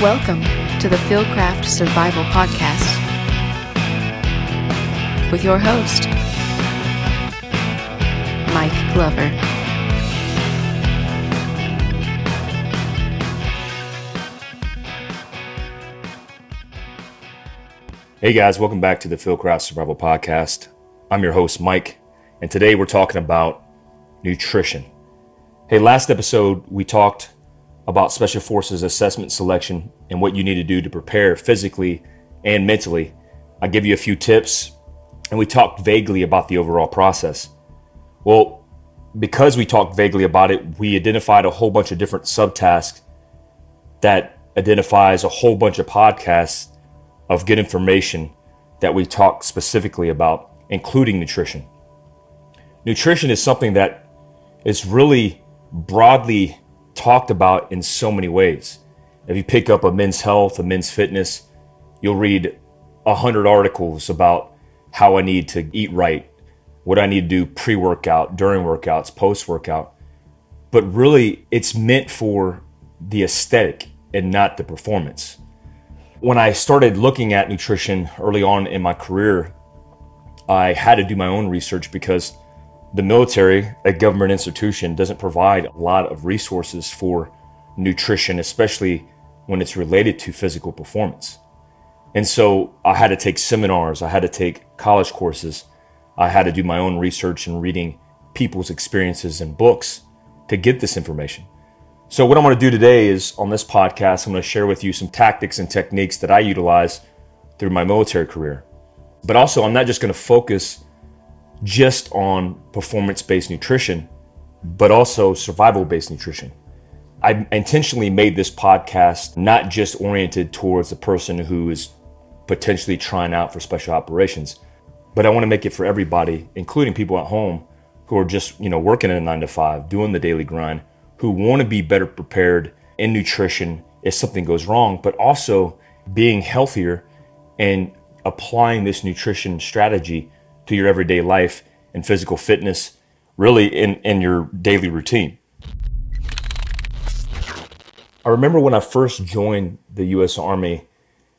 Welcome to the Fieldcraft Survival Podcast with your host, Mike Glover. Hey guys, welcome back to the Fieldcraft Survival Podcast. I'm your host, Mike, and today we're talking about nutrition. Hey, last episode we talked about Special Forces assessment selection and what you need to do to prepare physically and mentally. I give you a few tips, and we talked vaguely about the overall process. Well, because we talked vaguely about it, we identified a whole bunch of different subtasks that identifies a whole bunch of podcasts of good information that we talk specifically about, including nutrition. Nutrition is something that is really broadly talked about in so many ways. If you pick up a men's health, a men's fitness, you'll read a hundred articles about how I need to eat right, what I need to do pre workout, during workouts, post workout. But really, it's meant for the aesthetic and not the performance when I started looking at nutrition early on in my career, I had to do my own research because the military, a government institution, doesn't provide a lot of resources for nutrition, especially when it's related to physical performance. And so I had to take seminars, I had to take college courses, I had to do my own research and reading people's experiences and books to get this information. So, what I'm going to do today is on this podcast, I'm going to share with you some tactics and techniques that I utilize through my military career. But also, I'm not just going to focus just on performance based nutrition, but also survival based nutrition. I intentionally made this podcast not just oriented towards the person who is potentially trying out for special operations, but I want to make it for everybody, including people at home who are just, you know, working in a nine to five, doing the daily grind who want to be better prepared in nutrition if something goes wrong, but also being healthier and applying this nutrition strategy to your everyday life and physical fitness, really in, in your daily routine. I remember when I first joined the US Army,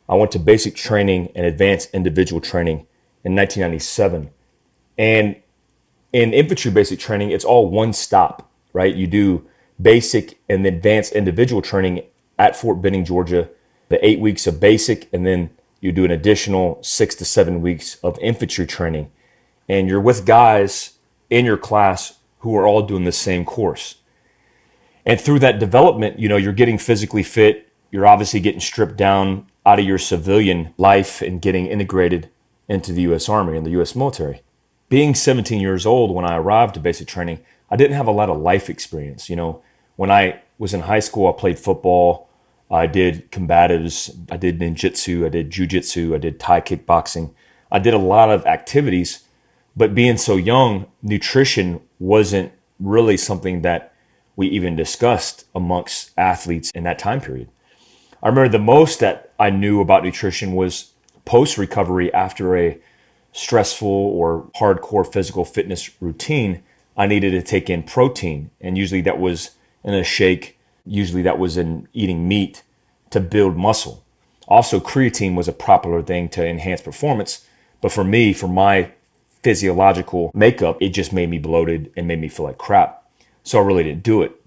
I went to basic training and advanced individual training in 1997. And in infantry basic training, it's all one stop, right? You do basic and advanced individual training at Fort Benning, Georgia, the eight weeks of basic, and then you do an additional six to seven weeks of infantry training. And you're with guys in your class who are all doing the same course. And through that development, you know, you're getting physically fit. You're obviously getting stripped down out of your civilian life and getting integrated into the U.S. Army and the U.S. military. Being 17 years old when I arrived to basic training, I didn't have a lot of life experience. You know, when I was in high school, I played football. I did combatives. I did ninjutsu. I did jujitsu. I did Thai kickboxing. I did a lot of activities, but being so young, nutrition wasn't really something that we even discussed amongst athletes in that time period. I remember the most that I knew about nutrition was post recovery after a stressful or hardcore physical fitness routine. I needed to take in protein, and usually that was in a shake. Usually that was in eating meat to build muscle. Also, creatine was a popular thing to enhance performance. But for me, for my physiological makeup, it just made me bloated and made me feel like crap. So I really didn't do it.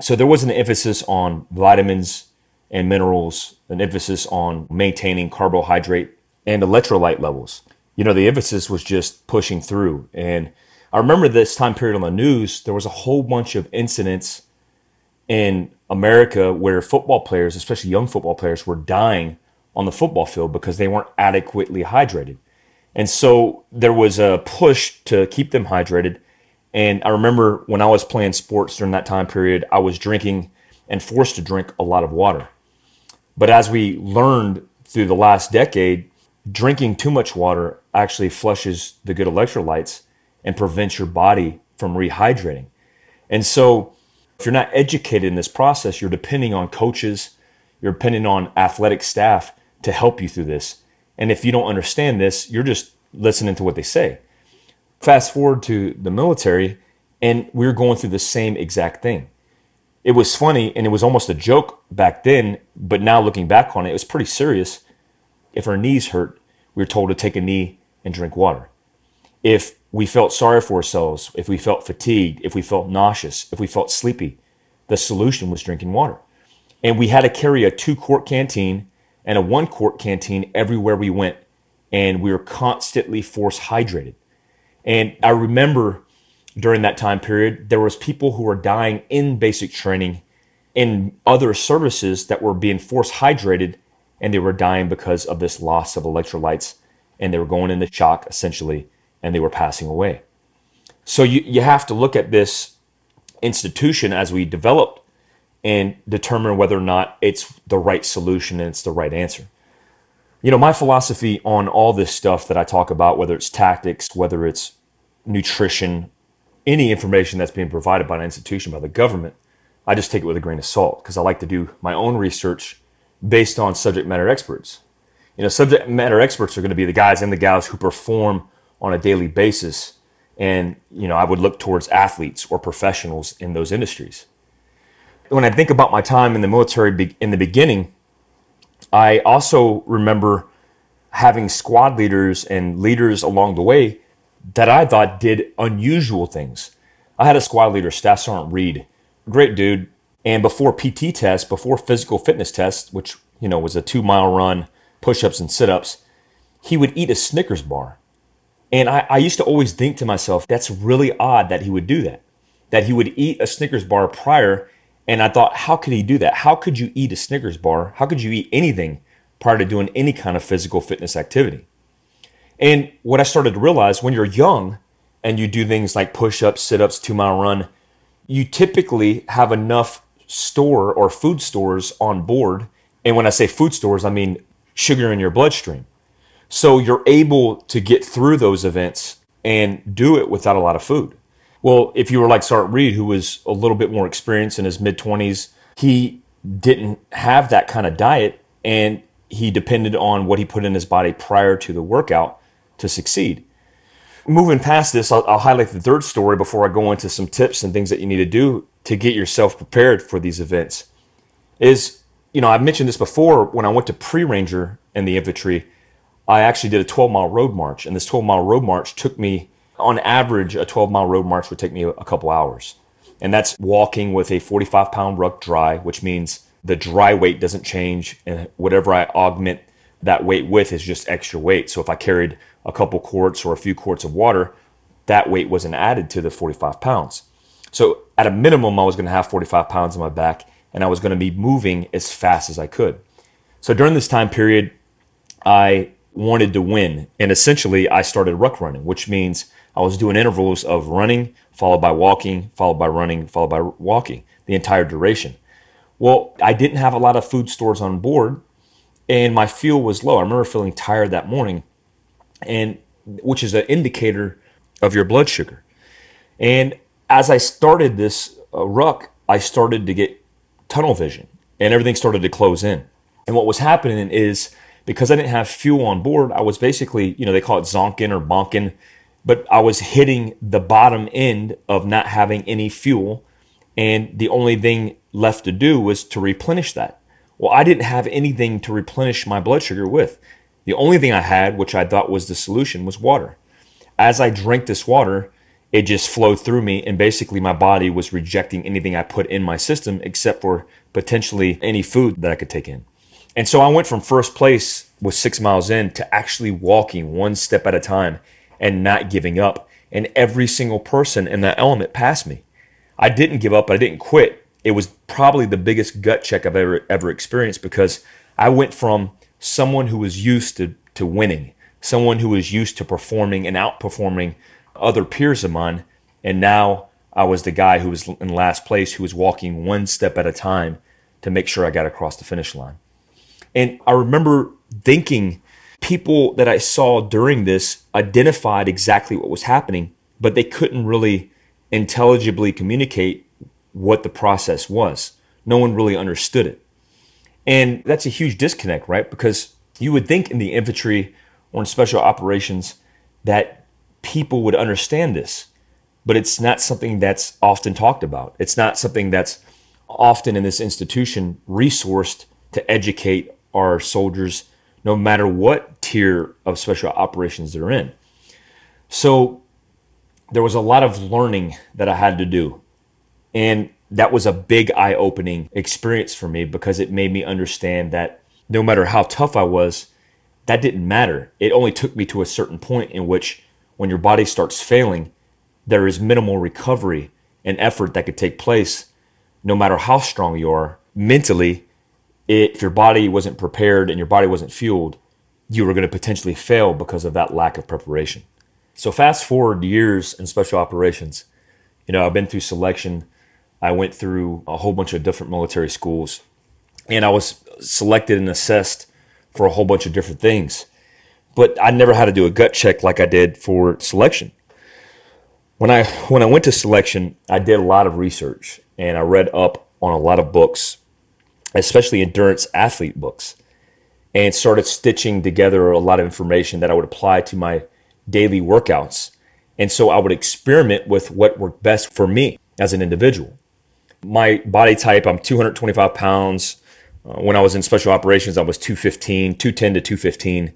So there was an emphasis on vitamins and minerals, an emphasis on maintaining carbohydrate and electrolyte levels. You know, the emphasis was just pushing through. And I remember this time period on the news, there was a whole bunch of incidents in America where football players, especially young football players, were dying on the football field because they weren't adequately hydrated. And so there was a push to keep them hydrated. And I remember when I was playing sports during that time period, I was drinking and forced to drink a lot of water. But as we learned through the last decade, drinking too much water actually flushes the good electrolytes and prevents your body from rehydrating. And so if you're not educated in this process, you're depending on coaches, you're depending on athletic staff to help you through this. And if you don't understand this, you're just listening to what they say. Fast forward to the military, and we're going through the same exact thing. it was funny and it was almost a joke back then, but now looking back on it, it was pretty serious. If our knees hurt, we were told to take a knee and drink water. If we felt sorry for ourselves, if we felt fatigued, if we felt nauseous, if we felt sleepy, the solution was drinking water. And we had to carry a two quart canteen and a one quart canteen everywhere we went. And we were constantly force hydrated. And I remember during that time period, there was people who were dying in basic training in other services that were being force hydrated and they were dying because of this loss of electrolytes and they were going into shock essentially and they were passing away. So you, you have to look at this institution as we developed and determine whether or not it's the right solution and it's the right answer. You know, my philosophy on all this stuff that I talk about, whether it's tactics, whether it's nutrition, any information that's being provided by an institution, by the government, I just take it with a grain of salt because I like to do my own research based on subject matter experts. You know, subject matter experts are going to be the guys and the gals who perform on a daily basis. And, you know, I would look towards athletes or professionals in those industries. When I think about my time in the military in the beginning, I also remember having squad leaders and leaders along the way that I thought did unusual things. I had a squad leader, Staff Sergeant Reed, great dude. And before PT tests, before physical fitness tests, which you know was a two mile run, push ups and sit ups, he would eat a Snickers bar. And I, I used to always think to myself, that's really odd that he would do that. That he would eat a Snickers bar prior. And I thought, how could he do that? How could you eat a Snickers bar? How could you eat anything prior to doing any kind of physical fitness activity? And what I started to realize when you're young and you do things like push ups, sit ups, two mile run, you typically have enough store or food stores on board. And when I say food stores, I mean sugar in your bloodstream. So you're able to get through those events and do it without a lot of food. Well, if you were like Sergeant Reed, who was a little bit more experienced in his mid 20s, he didn't have that kind of diet and he depended on what he put in his body prior to the workout to succeed. Moving past this, I'll, I'll, highlight the third story before I go into some tips and things that you need to do to get yourself prepared for these events. Is, you know, I've mentioned this before when I went to pre ranger in the infantry, I actually did a 12 mile road march. And this 12 mile road march took me, on average, a 12 mile road march would take me a couple hours. And that's walking with a 45 pound ruck dry, which means the dry weight doesn't change. And whatever I augment that weight with is just extra weight. So if I carried a couple quarts or a few quarts of water, that weight wasn't added to the 45 pounds. So at a minimum, I was going to have 45 pounds on my back and I was going to be moving as fast as I could. So during this time period, I wanted to win. And essentially, I started ruck running, which means I was doing intervals of running, followed by walking, followed by running, followed by walking the entire duration. Well, I didn't have a lot of food stores on board and my fuel was low. I remember feeling tired that morning and which is an indicator of your blood sugar. And as I started this uh, ruck, I started to get tunnel vision and everything started to close in. And what was happening is because I didn't have fuel on board, I was basically, you know, they call it zonking or bonking, but I was hitting the bottom end of not having any fuel. And the only thing left to do was to replenish that. Well, I didn't have anything to replenish my blood sugar with. The only thing I had, which I thought was the solution, was water. As I drank this water, it just flowed through me, and basically my body was rejecting anything I put in my system except for potentially any food that I could take in. And so I went from first place with six miles in to actually walking one step at a time and not giving up. And every single person in that element passed me. I didn't give up, I didn't quit. It was probably the biggest gut check I've ever ever experienced because I went from someone who was used to, to winning, someone who was used to performing and outperforming other peers of mine. And now I was the guy who was in last place, who was walking one step at a time to make sure I got across the finish line. And I remember thinking people that I saw during this identified exactly what was happening, but they couldn't really intelligibly communicate what the process was. No one really understood it. And that's a huge disconnect, right? Because you would think in the infantry or in special operations that people would understand this, but it's not something that's often talked about. It's not something that's often in this institution resourced to educate our soldiers no matter what tier of special operations they're in. So there was a lot of learning that I had to do. And that was a big eye opening experience for me because it made me understand that no matter how tough I was, that didn't matter. It only took me to a certain point in which, when your body starts failing, there is minimal recovery and effort that could take place no matter how strong you are mentally. If your body wasn't prepared and your body wasn't fueled, you were going to potentially fail because of that lack of preparation. So, fast forward years in special operations, you know, I've been through selection. I went through a whole bunch of different military schools, and I was selected and assessed for a whole bunch of different things. But I never had to do a gut check like I did for selection. When I when I went to selection, I did a lot of research and I read up on a lot of books, especially endurance athlete books, and started stitching together a lot of information that I would apply to my daily workouts. And so I would experiment with what worked best for me as an individual. My body type, I'm 225 pounds. Uh, when I was in special operations, I was 215, 210 to 215.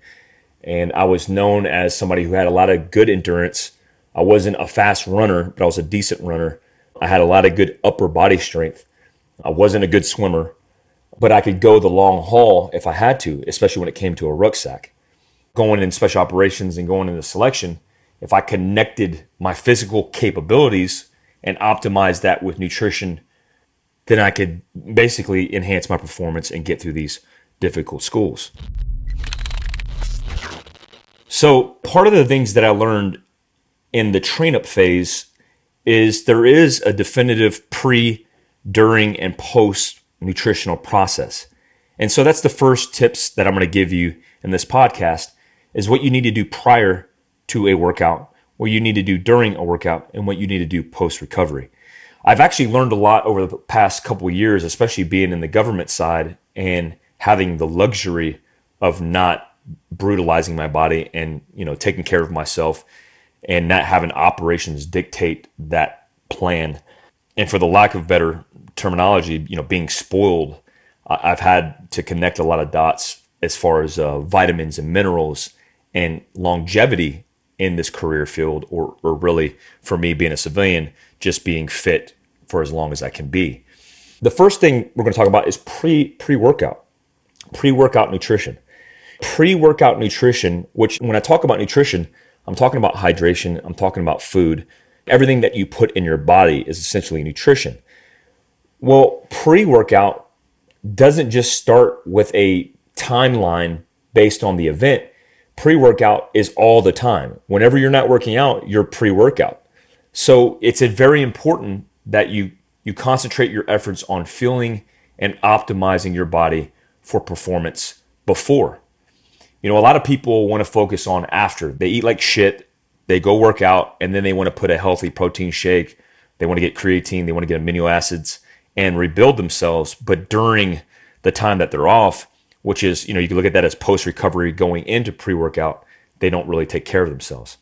And I was known as somebody who had a lot of good endurance. I wasn't a fast runner, but I was a decent runner. I had a lot of good upper body strength. I wasn't a good swimmer, but I could go the long haul if I had to, especially when it came to a rucksack. Going in special operations and going into selection, if I connected my physical capabilities and optimized that with nutrition then I could basically enhance my performance and get through these difficult schools. So, part of the things that I learned in the train up phase is there is a definitive pre, during, and post nutritional process. And so that's the first tips that I'm going to give you in this podcast is what you need to do prior to a workout, what you need to do during a workout, and what you need to do post recovery. I've actually learned a lot over the past couple years, especially being in the government side and having the luxury of not brutalizing my body and you know taking care of myself and not having operations dictate that plan. And for the lack of better terminology, you know, being spoiled, I've had to connect a lot of dots as far as uh, vitamins and minerals and longevity in this career field, or, or really for me being a civilian, just being fit for as long as I can be. The first thing we're going to talk about is pre pre workout, pre workout nutrition. Pre workout nutrition, which when I talk about nutrition, I'm talking about hydration, I'm talking about food. Everything that you put in your body is essentially nutrition. Well, pre workout doesn't just start with a timeline based on the event. Pre workout is all the time. Whenever you're not working out, you're pre workout. So it's very important that you you concentrate your efforts on fueling and optimizing your body for performance before. You know, a lot of people want to focus on after. They eat like shit, they go work out, and then they want to put a healthy protein shake. They want to get creatine, they want to get amino acids and rebuild themselves. But during the time that they're off, which is, you know, you can look at that as post recovery going into pre workout, they don't really take care of themselves.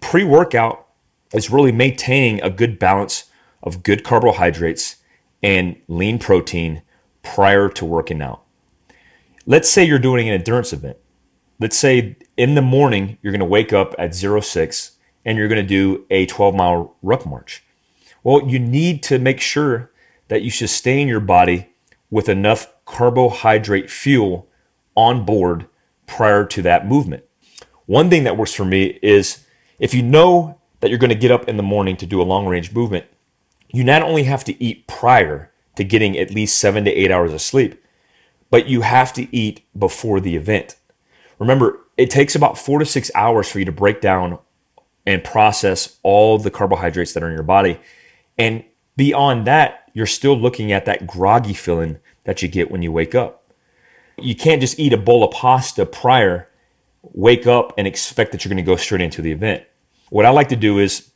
Pre workout is really maintaining a good balance of good carbohydrates and lean protein prior to working out. Let's say you're doing an endurance event. Let's say in the morning you're going to wake up at 06 and you're going to do a 12 mile ruck march. Well, you need to make sure that you sustain your body with enough carbohydrate fuel on board prior to that movement. One thing that works for me is if you know that you're going to get up in the morning to do a long range movement, you not only have to eat prior to getting at least seven to eight hours of sleep, but you have to eat before the event. Remember, it takes about four to six hours for you to break down and process all the carbohydrates that are in your body. And beyond that, you're still looking at that groggy feeling that you get when you wake up. You can't just eat a bowl of pasta prior, wake up, and expect that you're going to go straight into the event. What I like to do is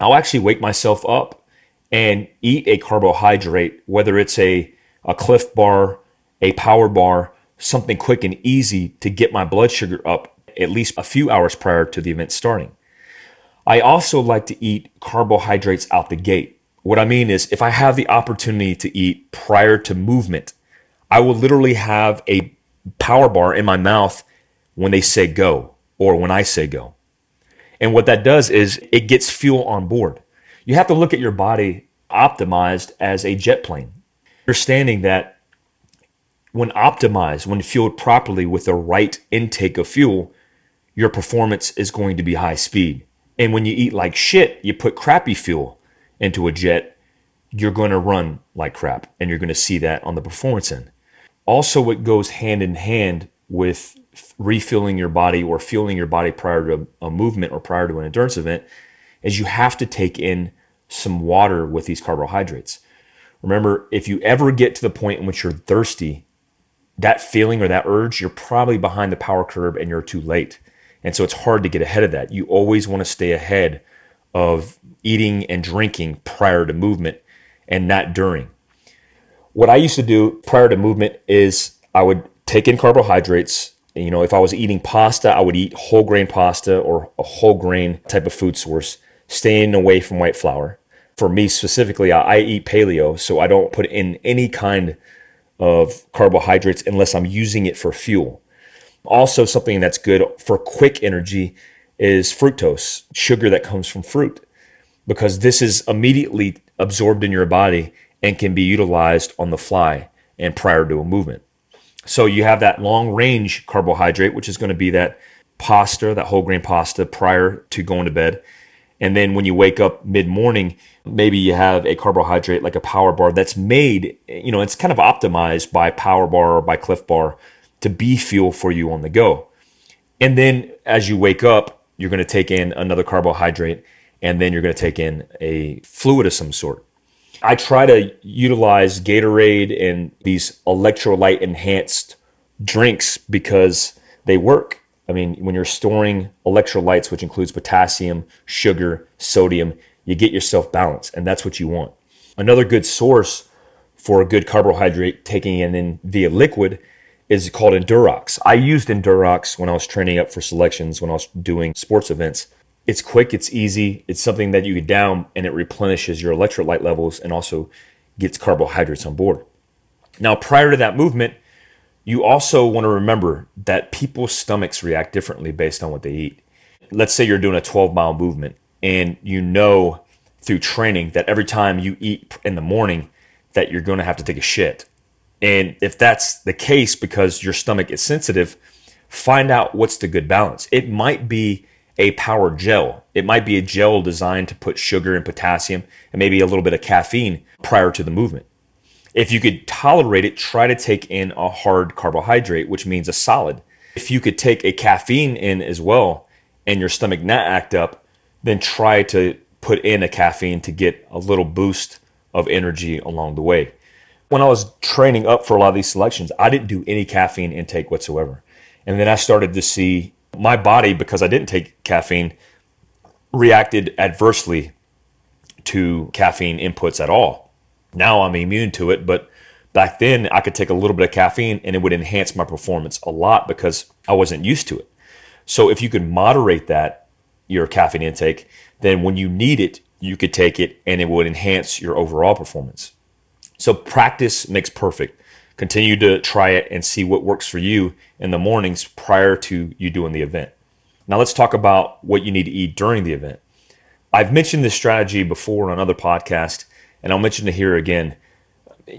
I'll actually wake myself up and eat a carbohydrate, whether it's a, a Clif bar, a power bar, something quick and easy to get my blood sugar up at least a few hours prior to the event starting. I also like to eat carbohydrates out the gate. What I mean is, if I have the opportunity to eat prior to movement, I will literally have a power bar in my mouth when they say go or when I say go. And what that does is it gets fuel on board. You have to look at your body optimized as a jet plane, understanding that when optimized, when fueled properly with the right intake of fuel, your performance is going to be high speed. And when you eat like shit, you put crappy fuel into a jet, you're going to run like crap. And you're going to see that on the performance end. Also, what goes hand in hand with refueling your body or fueling your body prior to a movement or prior to an endurance event is you have to take in some water with these carbohydrates. Remember, if you ever get to the point in which you're thirsty, that feeling or that urge, you're probably behind the power curve and you're too late. And so it's hard to get ahead of that. You always want to stay ahead of eating and drinking prior to movement and not during. What I used to do prior to movement is I would take in carbohydrates you know, if I was eating pasta, I would eat whole grain pasta or a whole grain type of food source, staying away from white flour. For me specifically, I, I eat paleo, so I don't put in any kind of carbohydrates unless I'm using it for fuel. Also, something that's good for quick energy is fructose, sugar that comes from fruit, because this is immediately absorbed in your body and can be utilized on the fly and prior to a movement. So you have that long range carbohydrate, which is going to be that pasta, that whole grain pasta prior to going to bed. And then when you wake up mid morning, maybe you have a carbohydrate like a power bar that's made, you know, it's kind of optimized by power bar or by Clif bar to be fuel for you on the go. And then as you wake up, you're going to take in another carbohydrate and then you're going to take in a fluid of some sort. I try to utilize Gatorade and these electrolyte enhanced drinks because they work. I mean, when you're storing electrolytes, which includes potassium, sugar, sodium, you get yourself balanced, and that's what you want. Another good source for a good carbohydrate taking in via liquid is called Endurox. I used Endurox when I was training up for selections, when I was doing sports events it's quick, it's easy, it's something that you get down and it replenishes your electrolyte levels and also gets carbohydrates on board. Now, prior to that movement, you also want to remember that people's stomachs react differently based on what they eat. Let's say you're doing a 12 mile movement and you know through training that every time you eat in the morning that you're going to have to take a shit. And if that's the case because your stomach is sensitive, find out what's the good balance. It might be a power gel. It might be a gel designed to put sugar and potassium and maybe a little bit of caffeine prior to the movement. If you could tolerate it, try to take in a hard carbohydrate, which means a solid. If you could take a caffeine in as well and your stomach not act up, then try to put in a caffeine to get a little boost of energy along the way. When I was training up for a lot of these selections, I didn't do any caffeine intake whatsoever. And then I started to see my body, because I didn't take caffeine, reacted adversely to caffeine inputs at all. Now I'm immune to it, but back then I could take a little bit of caffeine and it would enhance my performance a lot because I wasn't used to it. So if you could moderate that, your caffeine intake, then when you need it, you could take it and it would enhance your overall performance. So practice makes perfect continue to try it and see what works for you in the mornings prior to you doing the event. Now, let's talk about what you need to eat during the event. I've mentioned this strategy before on another podcast, and I'll mention it here again.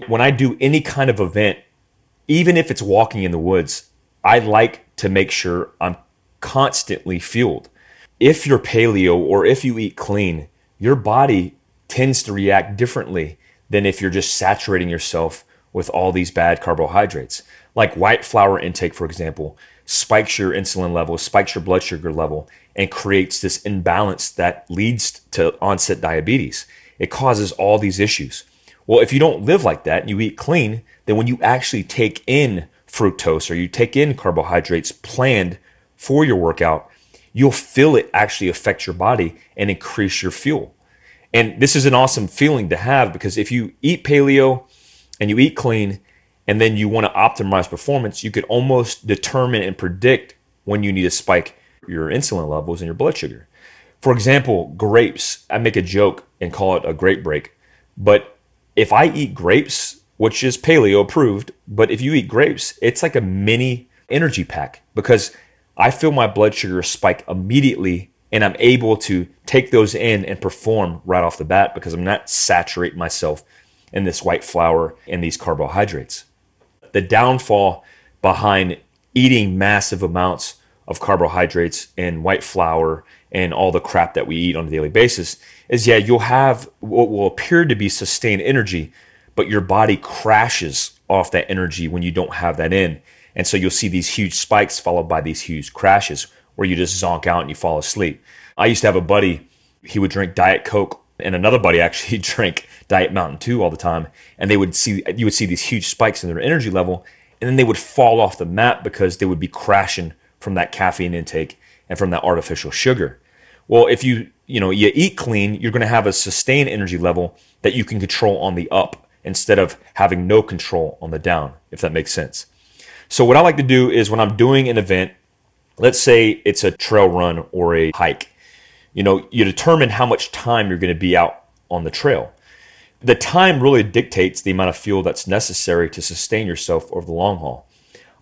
When I do any kind of event, even if it's walking in the woods, I like to make sure I'm constantly fueled. If you're paleo or if you eat clean, your body tends to react differently than if you're just saturating yourself with all these bad carbohydrates. Like white flour intake, for example, spikes your insulin level, spikes your blood sugar level, and creates this imbalance that leads to onset diabetes. It causes all these issues. Well, if you don't live like that and you eat clean, then when you actually take in fructose or you take in carbohydrates planned for your workout, you'll feel it actually affect your body and increase your fuel. And this is an awesome feeling to have because if you eat paleo, and you eat clean and then you want to optimize performance, you could almost determine and predict when you need to spike your insulin levels and your blood sugar. For example, grapes. I make a joke and call it a grape break. But if I eat grapes, which is paleo approved, but if you eat grapes, it's like a mini energy pack because I feel my blood sugar spike immediately and I'm able to take those in and perform right off the bat because I'm not saturating myself in this white flour and these carbohydrates. The downfall behind eating massive amounts of carbohydrates and white flour and all the crap that we eat on a daily basis is yeah, you'll have what will appear to be sustained energy, but your body crashes off that energy when you don't have that in. And so you'll see these huge spikes followed by these huge crashes where you just zonk out and you fall asleep. I used to have a buddy, he would drink Diet Coke, and another buddy actually drank Diet Mountain Dew all the time. And they would see, you would see these huge spikes in their energy level, and then they would fall off the map because they would be crashing from that caffeine intake and from that artificial sugar. Well, if you you know you eat clean, you're going to have a sustained energy level that you can control on the up instead of having no control on the down, if that makes sense. So what I like to do is when I'm doing an event, let's say it's a trail run or a hike, you know, you determine how much time you're going to be out on the trail. The time really dictates the amount of fuel that's necessary to sustain yourself over the long haul.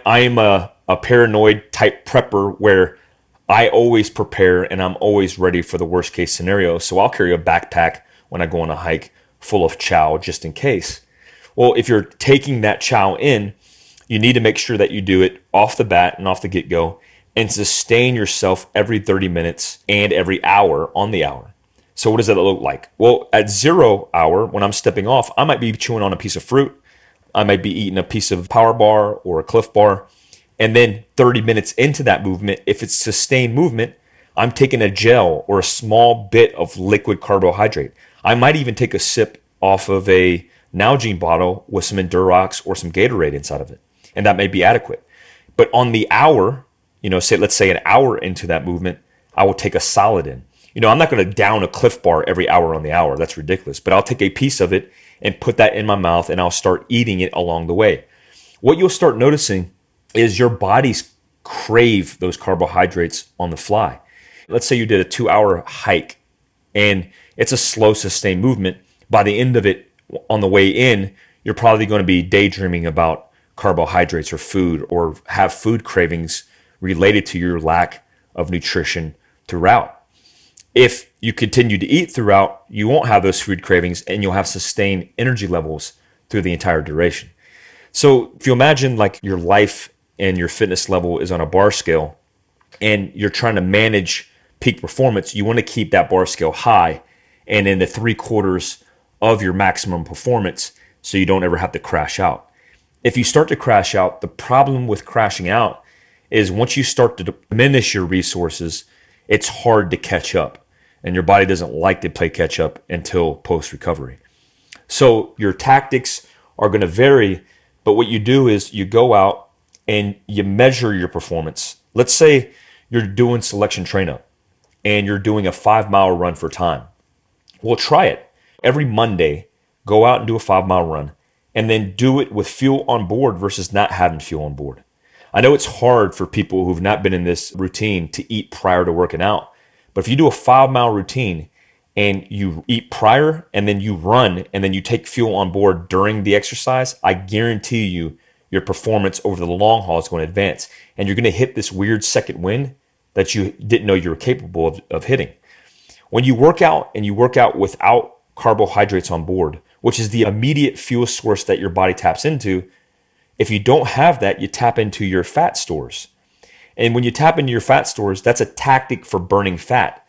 I am a, a paranoid type prepper where I always prepare and I'm always ready for the worst case scenario. So I'll carry a backpack when I go on a hike full of chow just in case. Well, if you're taking that chow in, you need to make sure that you do it off the bat and off the get go and sustain yourself every 30 minutes and every hour on the hour. So, what does that look like? Well, at zero hour, when I'm stepping off, I might be chewing on a piece of fruit. I might be eating a piece of power bar or a Clif bar. And then 30 minutes into that movement, if it's sustained movement, I'm taking a gel or a small bit of liquid carbohydrate. I might even take a sip off of a Nalgene bottle with some Endurox or some Gatorade inside of it. And that may be adequate. But on the hour, you know, say let's say an hour into that movement, I will take a solid in. You know, I'm not going to down a Clif bar every hour on the hour. That's ridiculous. But I'll take a piece of it and put that in my mouth and I'll start eating it along the way. What you'll start noticing is your body's crave those carbohydrates on the fly. Let's say you did a two hour hike and it's a slow, sustained movement. By the end of it, on the way in, you're probably going to be daydreaming about carbohydrates or food or have food cravings related to your lack of nutrition throughout. If you continue to eat throughout, you won't have those food cravings and you'll have sustained energy levels through the entire duration. So if you imagine like your life and your fitness level is on a bar scale and you're trying to manage peak performance, you want to keep that bar scale high and in the three quarters of your maximum performance so you don't ever have to crash out. If you start to crash out, the problem with crashing out is once you start to diminish your resources, it's hard to catch up. And your body doesn't like to play catch up until post recovery. So your tactics are going to vary, but what you do is you go out and you measure your performance. Let's say you're doing selection train up and you're doing a five mile run for time. Well, try it. Every Monday, go out and do a five mile run and then do it with fuel on board versus not having fuel on board. I know it's hard for people who've not been in this routine to eat prior to working out, but if you do a five mile routine and you eat prior and then you run and then you take fuel on board during the exercise, I guarantee you your performance over the long haul is going to advance. And you're going to hit this weird second wind that you didn't know you were capable of, of hitting. When you work out and you work out without carbohydrates on board, which is the immediate fuel source that your body taps into, if you don't have that, you tap into your fat stores. And when you tap into your fat stores, that's a tactic for burning fat.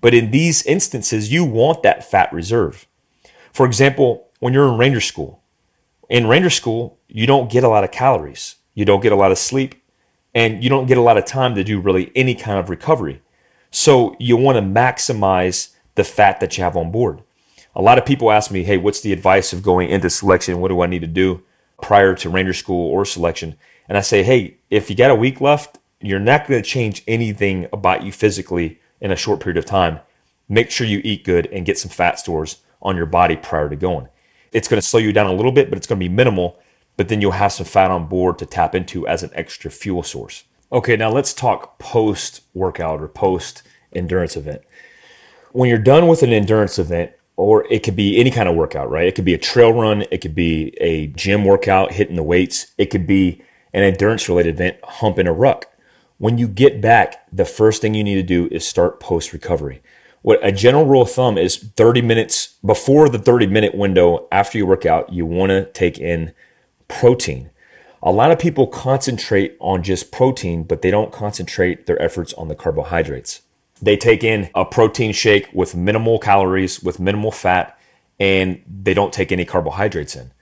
But in these instances, you want that fat reserve. For example, when you're in ranger school, in ranger school, you don't get a lot of calories, you don't get a lot of sleep, and you don't get a lot of time to do really any kind of recovery. So you want to maximize the fat that you have on board. A lot of people ask me, hey, what's the advice of going into selection? What do I need to do prior to ranger school or selection? And I say, hey, if you got a week left, you're not going to change anything about you physically in a short period of time. Make sure you eat good and get some fat stores on your body prior to going. It's going to slow you down a little bit, but it's going to be minimal but then you'll have some fat on board to tap into as an extra fuel source. Okay, now let's talk post workout or post endurance event. When you're done with an endurance event, or it could be any kind of workout, right? It could be a trail run, it could be a gym workout, hitting the weights, it could be an endurance related event, humping a ruck. When you get back, the first thing you need to do is start post recovery. What a general rule of thumb is 30 minutes before the 30 minute window after you work out, you want to take in protein. A lot of people concentrate on just protein, but they don't concentrate their efforts on the carbohydrates. They take in a protein shake with minimal calories, with minimal fat, and they don't take any carbohydrates in.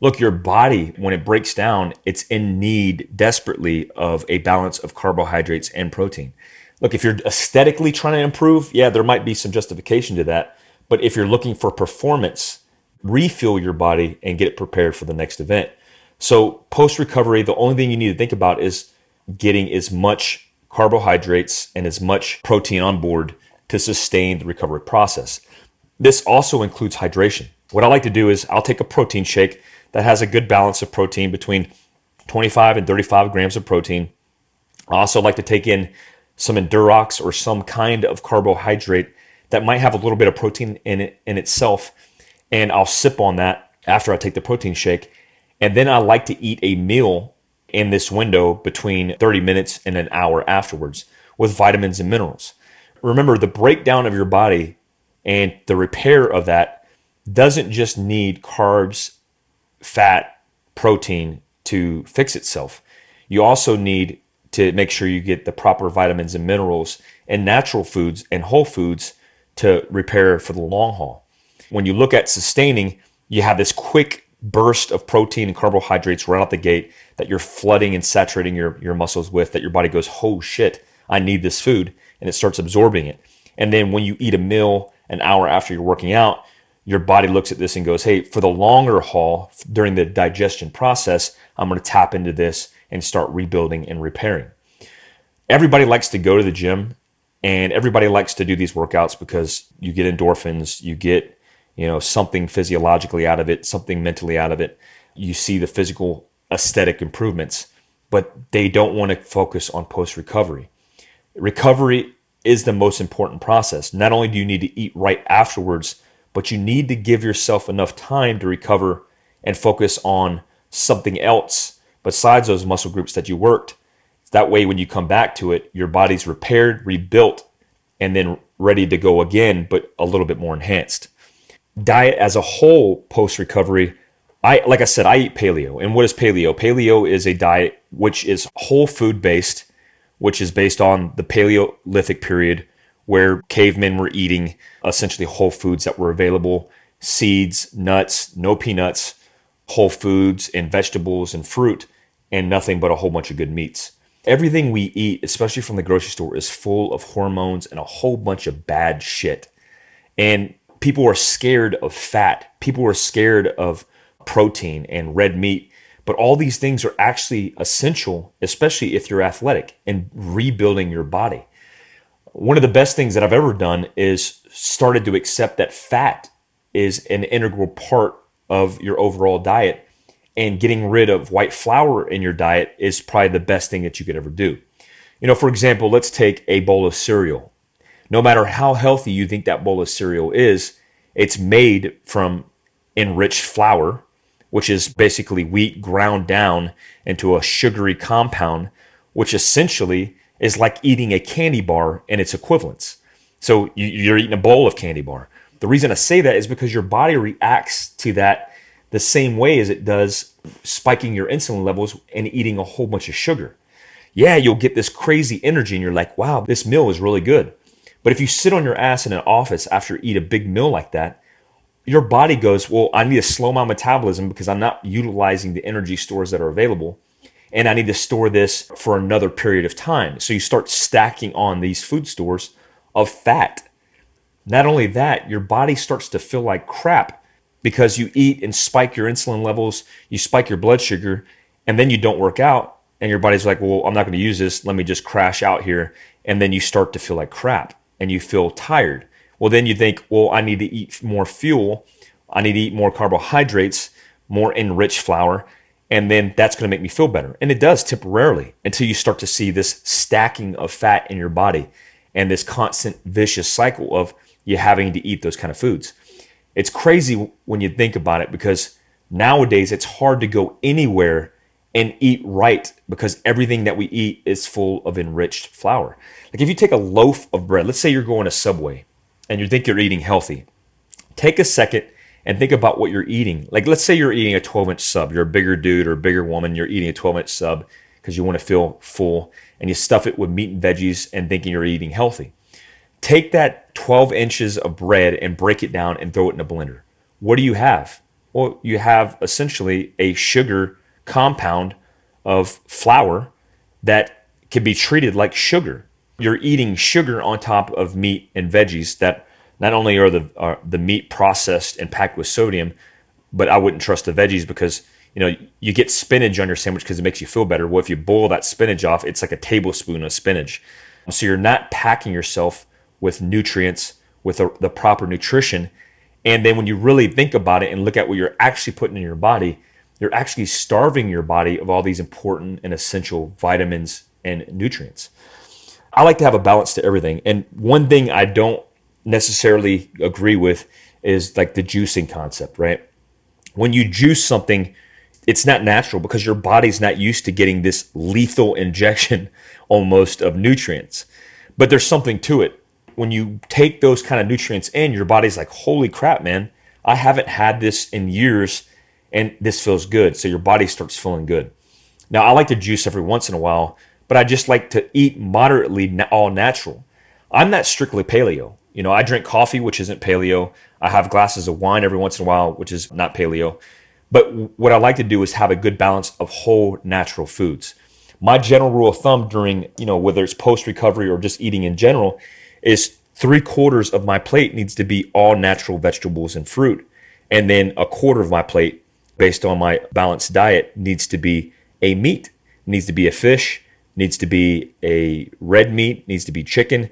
Look, your body, when it breaks down, it's in need desperately of a balance of carbohydrates and protein. Look, if you're aesthetically trying to improve, yeah, there might be some justification to that. But if you're looking for performance, refuel your body and get it prepared for the next event. So, post recovery, the only thing you need to think about is getting as much carbohydrates and as much protein on board to sustain the recovery process. This also includes hydration. What I like to do is I'll take a protein shake that has a good balance of protein between 25 and 35 grams of protein. I also like to take in some Endurox or some kind of carbohydrate that might have a little bit of protein in it in itself. And I'll sip on that after I take the protein shake. And then I like to eat a meal in this window between 30 minutes and an hour afterwards with vitamins and minerals. Remember, the breakdown of your body and the repair of that doesn't just need carbs, fat, protein to fix itself. You also need to make sure you get the proper vitamins and minerals and natural foods and whole foods to repair for the long haul. When you look at sustaining, you have this quick burst of protein and carbohydrates right out the gate that you're flooding and saturating your, your muscles with, that your body goes, oh shit, I need this food. And it starts absorbing it. And then when you eat a meal an hour after you're working out, your body looks at this and goes, hey, for the longer haul during the digestion process, I'm going to tap into this and start rebuilding and repairing. Everybody likes to go to the gym and everybody likes to do these workouts because you get endorphins, you get, you know, something physiologically out of it, something mentally out of it. You see the physical aesthetic improvements, but they don't want to focus on post recovery. Recovery is the most important process. Not only do you need to eat right afterwards, but you need to give yourself enough time to recover and focus on something else besides those muscle groups that you worked. That way, when you come back to it, your body's repaired, rebuilt, and then ready to go again, but a little bit more enhanced. Diet as a whole post recovery, I like I said, I eat paleo. And what is paleo? Paleo is a diet which is whole food based, which is based on the Paleolithic period where cavemen were eating essentially whole foods that were available seeds, nuts, no peanuts, whole foods and vegetables and fruit and nothing but a whole bunch of good meats. Everything we eat, especially from the grocery store, is full of hormones and a whole bunch of bad shit. And people are scared of fat. People are scared of protein and red meat. But all these things are actually essential, especially if you're athletic and rebuilding your body. One of the best things that I've ever done is started to accept that fat is an integral part of your overall diet and getting rid of white flour in your diet is probably the best thing that you could ever do. You know, for example, let's take a bowl of cereal. No matter how healthy you think that bowl of cereal is, it's made from enriched flour, which is basically wheat ground down into a sugary compound, which essentially is like eating a candy bar and its equivalents. So you're eating a bowl of candy bar. The reason I say that is because your body reacts to that the same way as it does spiking your insulin levels and eating a whole bunch of sugar. Yeah, you'll get this crazy energy and you're like, wow, this meal is really good. But if you sit on your ass in an office after you eat a big meal like that, your body goes, well, I need to slow my metabolism because I'm not utilizing the energy stores that are available. And I need to store this for another period of time. So you start stacking on these food stores of fat. Not only that, your body starts to feel like crap because you eat and spike your insulin levels, you spike your blood sugar, and then you don't work out, and your body's like, well, I'm not going to use this. Let me just crash out here. And then you start to feel like crap and you feel tired. Well, then you think, well, I need to eat more fuel. I need to eat more carbohydrates, more enriched flour. And then that's going to make me feel better. And it does temporarily until you start to see this stacking of fat in your body and this constant vicious cycle of you having to eat those kind of foods It's crazy when you think about it because nowadays it's hard to go anywhere and eat right because everything that we eat is full of enriched flour. Like if you take a loaf of bread, let's say you're going to Subway and you think you're eating healthy, take a second and think about what you're eating. Like let's say you're eating a 12 inch sub, you're a bigger dude or a bigger woman, you're eating a 12 inch sub because you want to feel full and you stuff it with meat and veggies and thinking you're eating healthy. Take that 12 inches of bread and break it down and throw it in a blender. What do you have? Well, you have essentially a sugar compound of flour that can be treated like sugar. You're eating sugar on top of meat and veggies that not only are the are the meat processed and packed with sodium, but I wouldn't trust the veggies because you know you get spinach on your sandwich because it makes you feel better. Well, if you boil that spinach off, it's like a tablespoon of spinach. So you're not packing yourself with nutrients, with the proper nutrition. And then when you really think about it and look at what you're actually putting in your body, you're actually starving your body of all these important and essential vitamins and nutrients. I like to have a balance to everything. And one thing I don't necessarily agree with is like the juicing concept, right? When you juice something, it's not natural because your body's not used to getting this lethal injection almost of nutrients. But there's something to it when you take those kind of nutrients in, your body's like, holy crap, man, I haven't had this in years and this feels good. So your body starts feeling good. Now, I like to juice every once in a while, but I just like to eat moderately all natural. I'm not strictly paleo. You know, I drink coffee, which isn't paleo. I have glasses of wine every once in a while, which is not paleo. But what I like to do is have a good balance of whole natural foods. My general rule of thumb during, you know, whether it's post recovery or just eating in general is three quarters of my plate needs to be all natural vegetables and fruit. And then a quarter of my plate, based on my balanced diet, needs to be a meat, needs to be a fish, needs to be a red meat, needs to be chicken.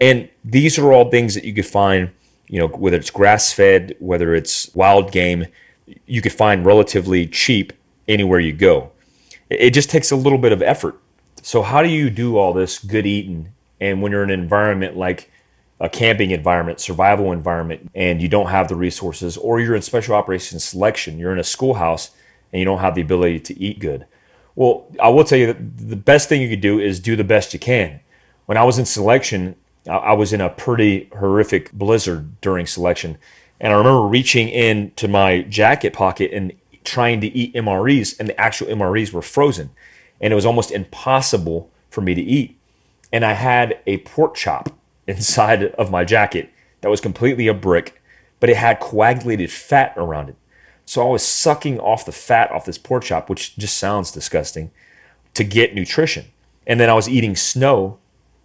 And these are all things that you could find, you know, whether it's grass fed, whether it's wild game, you could find relatively cheap anywhere you go. It just takes a little bit of effort. So, how do you do all this good eating and when you're in an environment like a camping environment, survival environment, and you don't have the resources, or you're in special operations selection, you're in a schoolhouse and you don't have the ability to eat good. Well, I will tell you that the best thing you could do is do the best you can. When I was in selection, I was in a pretty horrific blizzard during selection. And I remember reaching into my jacket pocket and trying to eat MREs, and the actual MREs were frozen. And it was almost impossible for me to eat and I had a pork chop inside of my jacket that was completely a brick, but it had coagulated fat around it. So I was sucking off the fat off this pork chop, which just sounds disgusting, to get nutrition. And then I was eating snow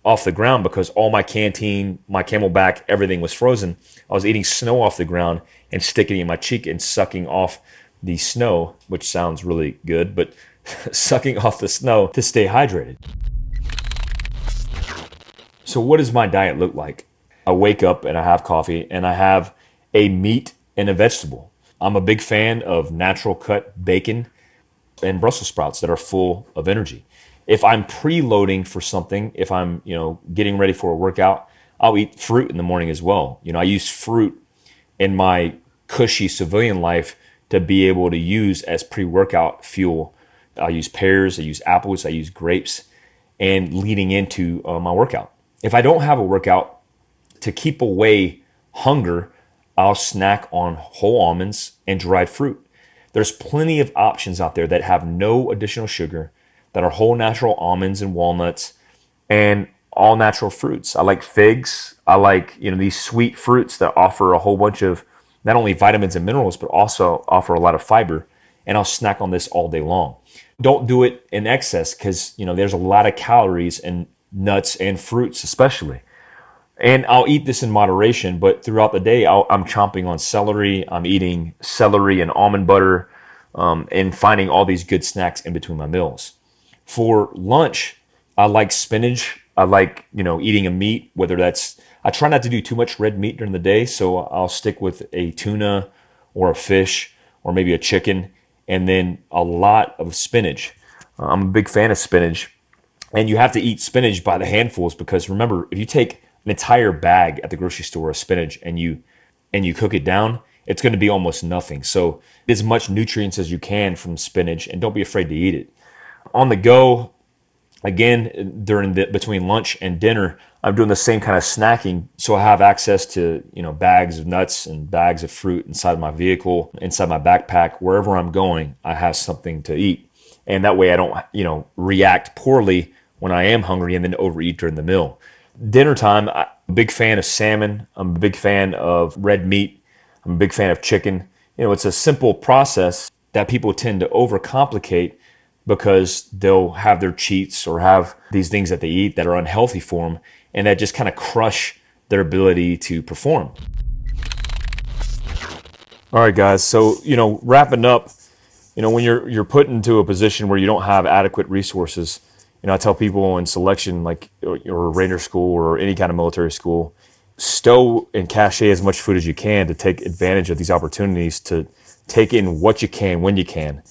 off the ground because all my canteen, my CamelBak, everything was frozen. I was eating snow off the ground and sticking it in my cheek and sucking off the snow, which sounds really good, but sucking off the snow to stay hydrated. So, what does my diet look like? I wake up and I have coffee and I have a meat and a vegetable. I'm a big fan of natural cut bacon and Brussels sprouts that are full of energy. If I'm preloading for something, if I'm, you know, getting ready for a workout, I'll eat fruit in the morning as well. You know, I use fruit in my cushy civilian life to be able to use as pre-workout fuel. I use pears, I use apples, I use grapes, and leading into uh, my workout if I don't have a workout to keep away hunger, I'll snack on whole almonds and dried fruit. There's plenty of options out there that have no additional sugar, that are whole natural almonds and walnuts, and all natural fruits. I like figs. I like, you know, these sweet fruits that offer a whole bunch of not only vitamins and minerals, but also offer a lot of fiber. And I'll snack on this all day long. Don't do it in excess because, you know, there's a lot of calories and nuts and fruits, especially. And I'll eat this in moderation, but throughout the day, i am chomping on celery. I'm eating celery and almond butter um, and finding all these good snacks in between my meals. For lunch, I like spinach. I like, you know, eating a meat, whether that's, I try not to do too much red meat during the day. So I'll stick with a tuna or a fish or maybe a chicken and then a lot of spinach. I'm a big fan of spinach and you have to eat spinach by the handfuls because remember, if you take an entire bag at the grocery store of spinach and you and you cook it down, it's going to be almost nothing. So, as much nutrients as you can from spinach, and don't be afraid to eat it. On the go, again during the between lunch and dinner, I'm doing the same kind of snacking, so I have access to you know bags of nuts and bags of fruit inside my vehicle, inside my backpack, wherever I'm going. I have something to eat, and that way I don't you know react poorly when I am hungry and then overeat during the meal. Dinner time, I'm a big fan of salmon. I'm a big fan of red meat. I'm a big fan of chicken. You know, it's a simple process that people tend to overcomplicate because they'll have their cheats or have these things that they eat that are unhealthy for them and that just kind of crush their ability to perform. All right, guys. So, you know, wrapping up, you know, when you're you're put into a position where you don't have adequate resources, you know, I tell people in selection, like or Ranger School or any kind of military school, stow and cache as much food as you can to take advantage of these opportunities to take in what you can when you can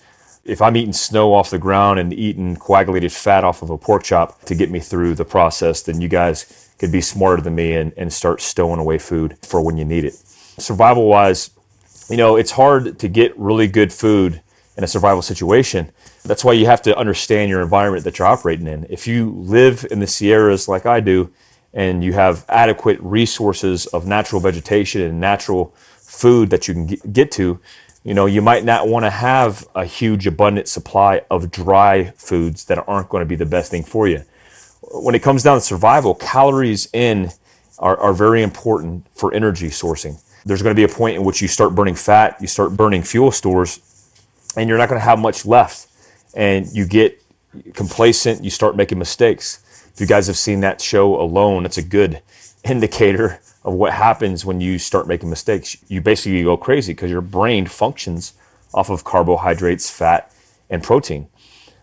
if I'm eating snow off the ground and eating coagulated fat off of a pork chop to get me through the process, then you guys could be smarter than me and, and start stowing away food for when you need it. Survival wise, you know, it's hard to get really good food in a survival situation. That's why you have to understand your environment that you're operating in. If you live in the Sierras like I do, and you have adequate resources of natural vegetation and natural food that you can get to, you know, you might not want to have a huge abundant supply of dry foods that aren't going to be the best thing for you. When it comes down to survival, calories in are, are very important for energy sourcing. There's going to be a point in which you start burning fat, you start burning fuel stores, and you're not going to have much left. And you get complacent, you start making mistakes. If you guys have seen that show alone, it's a good indicator of what happens when you start making mistakes. You basically go crazy because your brain functions off of carbohydrates, fat, and protein.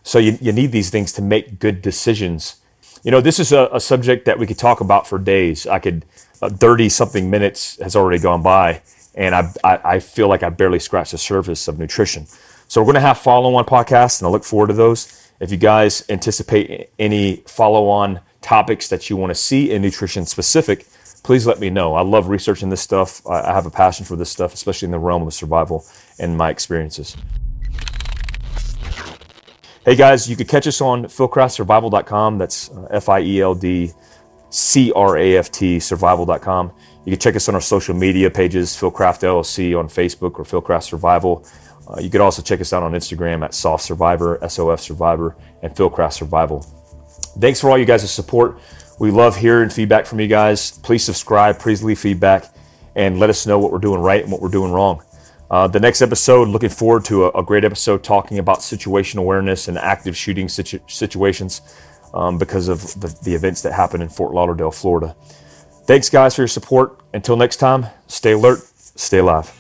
So you, you need these things to make good decisions. You know, this is a, a subject that we could talk about for days. I could, uh, 30 something minutes has already gone by, and I, I, I feel like I barely scratched the surface of nutrition. So we're going to have follow on podcasts, and I look forward to those. If you guys anticipate any follow on topics that you want to see in nutrition specific, please let me know. I love researching this stuff. I have a passion for this stuff, especially in the realm of survival and my experiences. Hey guys, you can catch us on fieldcraftsurvival.com. That's uh, F I E L D C R A F T survival.com. You can check us on our social media pages, Fieldcraft LLC on Facebook or Fieldcraft Survival. Uh, you could also check us out on Instagram at Soft Survivor, SOF Survivor, and Fieldcraft Survival. Thanks for all you guys' support. We love hearing feedback from you guys. Please subscribe, please leave feedback, and let us know what we're doing right and what we're doing wrong. Uh, the next episode, looking forward to a, a, great episode talking about situation awareness and active shooting situ- situations um, because of the, the events that happened in Fort Lauderdale, Florida. Thanks, guys, for your support. Until next time, stay alert, stay alive.